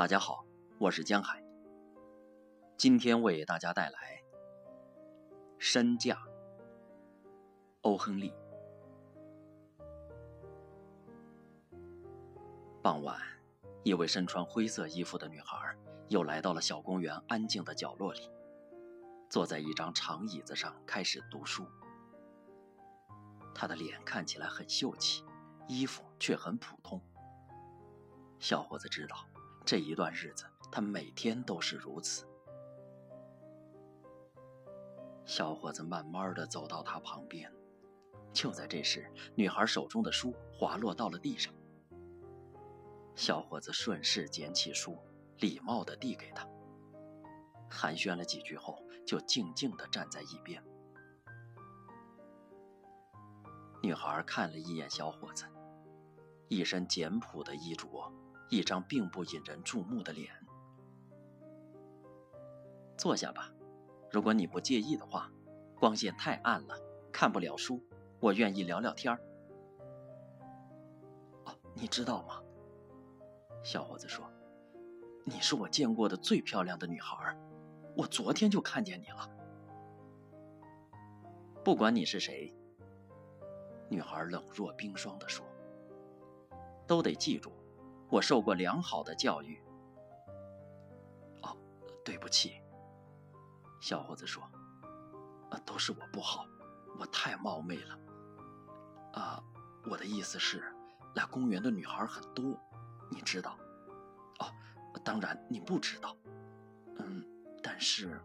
大家好，我是江海。今天为大家带来《身价》。欧·亨利。傍晚，一位身穿灰色衣服的女孩又来到了小公园安静的角落里，坐在一张长椅子上开始读书。她的脸看起来很秀气，衣服却很普通。小伙子知道。这一段日子，他每天都是如此。小伙子慢慢的走到他旁边，就在这时，女孩手中的书滑落到了地上。小伙子顺势捡起书，礼貌的递给她，寒暄了几句后，就静静的站在一边。女孩看了一眼小伙子，一身简朴的衣着。一张并不引人注目的脸。坐下吧，如果你不介意的话。光线太暗了，看不了书。我愿意聊聊天儿。哦，你知道吗？小伙子说：“你是我见过的最漂亮的女孩，我昨天就看见你了。”不管你是谁，女孩冷若冰霜地说：“都得记住。”我受过良好的教育。哦，对不起，小伙子说：“啊，都是我不好，我太冒昧了。啊，我的意思是，来公园的女孩很多，你知道？哦，当然你不知道。嗯，但是，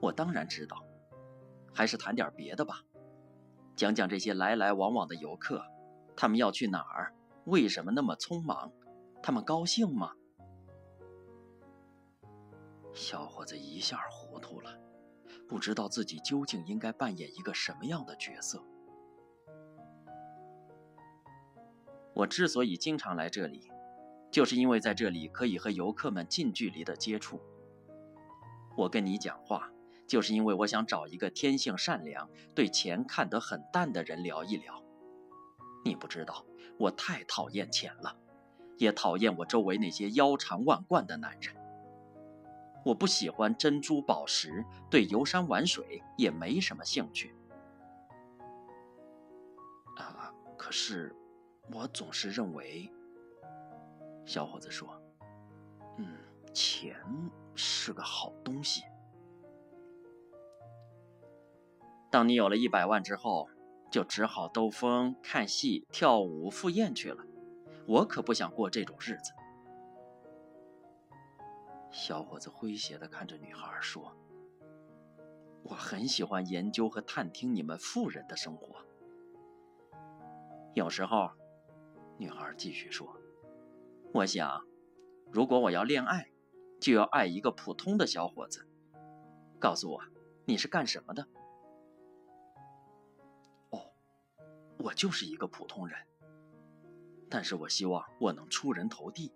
我当然知道。还是谈点别的吧，讲讲这些来来往往的游客，他们要去哪儿？”为什么那么匆忙？他们高兴吗？小伙子一下糊涂了，不知道自己究竟应该扮演一个什么样的角色。我之所以经常来这里，就是因为在这里可以和游客们近距离的接触。我跟你讲话，就是因为我想找一个天性善良、对钱看得很淡的人聊一聊。你不知道。我太讨厌钱了，也讨厌我周围那些腰缠万贯的男人。我不喜欢珍珠宝石，对游山玩水也没什么兴趣。啊，可是我总是认为，小伙子说：“嗯，钱是个好东西。当你有了一百万之后。”就只好兜风、看戏、跳舞、赴宴去了。我可不想过这种日子。小伙子诙谐地看着女孩说：“我很喜欢研究和探听你们富人的生活。有时候，女孩继续说，我想，如果我要恋爱，就要爱一个普通的小伙子。告诉我，你是干什么的？”我就是一个普通人，但是我希望我能出人头地。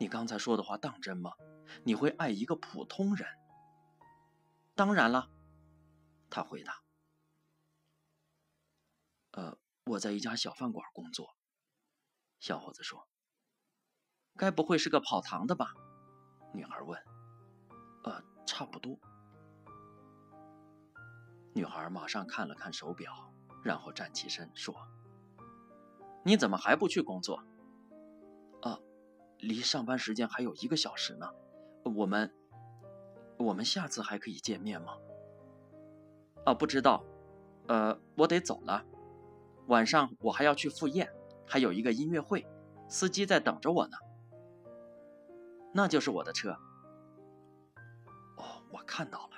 你刚才说的话当真吗？你会爱一个普通人？当然了，他回答。呃，我在一家小饭馆工作。小伙子说：“该不会是个跑堂的吧？”女孩问。“呃，差不多。”女孩马上看了看手表。然后站起身说：“你怎么还不去工作？啊，离上班时间还有一个小时呢。我们，我们下次还可以见面吗？啊，不知道。呃，我得走了。晚上我还要去赴宴，还有一个音乐会，司机在等着我呢。那就是我的车。哦，我看到了。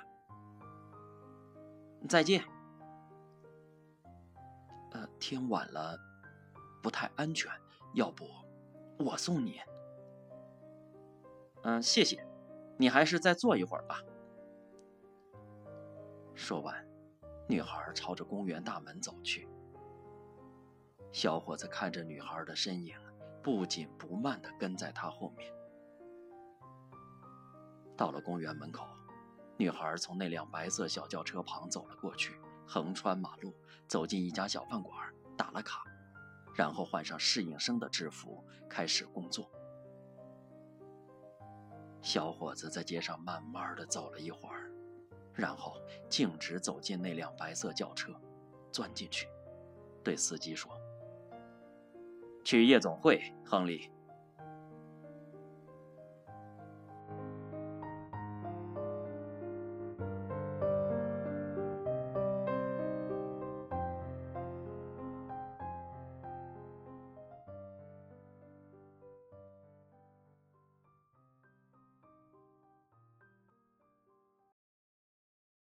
再见。”天晚了，不太安全，要不我送你？嗯，谢谢，你还是再坐一会儿吧。说完，女孩朝着公园大门走去。小伙子看着女孩的身影，不紧不慢地跟在她后面。到了公园门口，女孩从那辆白色小轿车旁走了过去。横穿马路，走进一家小饭馆，打了卡，然后换上适应生的制服，开始工作。小伙子在街上慢慢的走了一会儿，然后径直走进那辆白色轿车，钻进去，对司机说：“去夜总会，亨利。”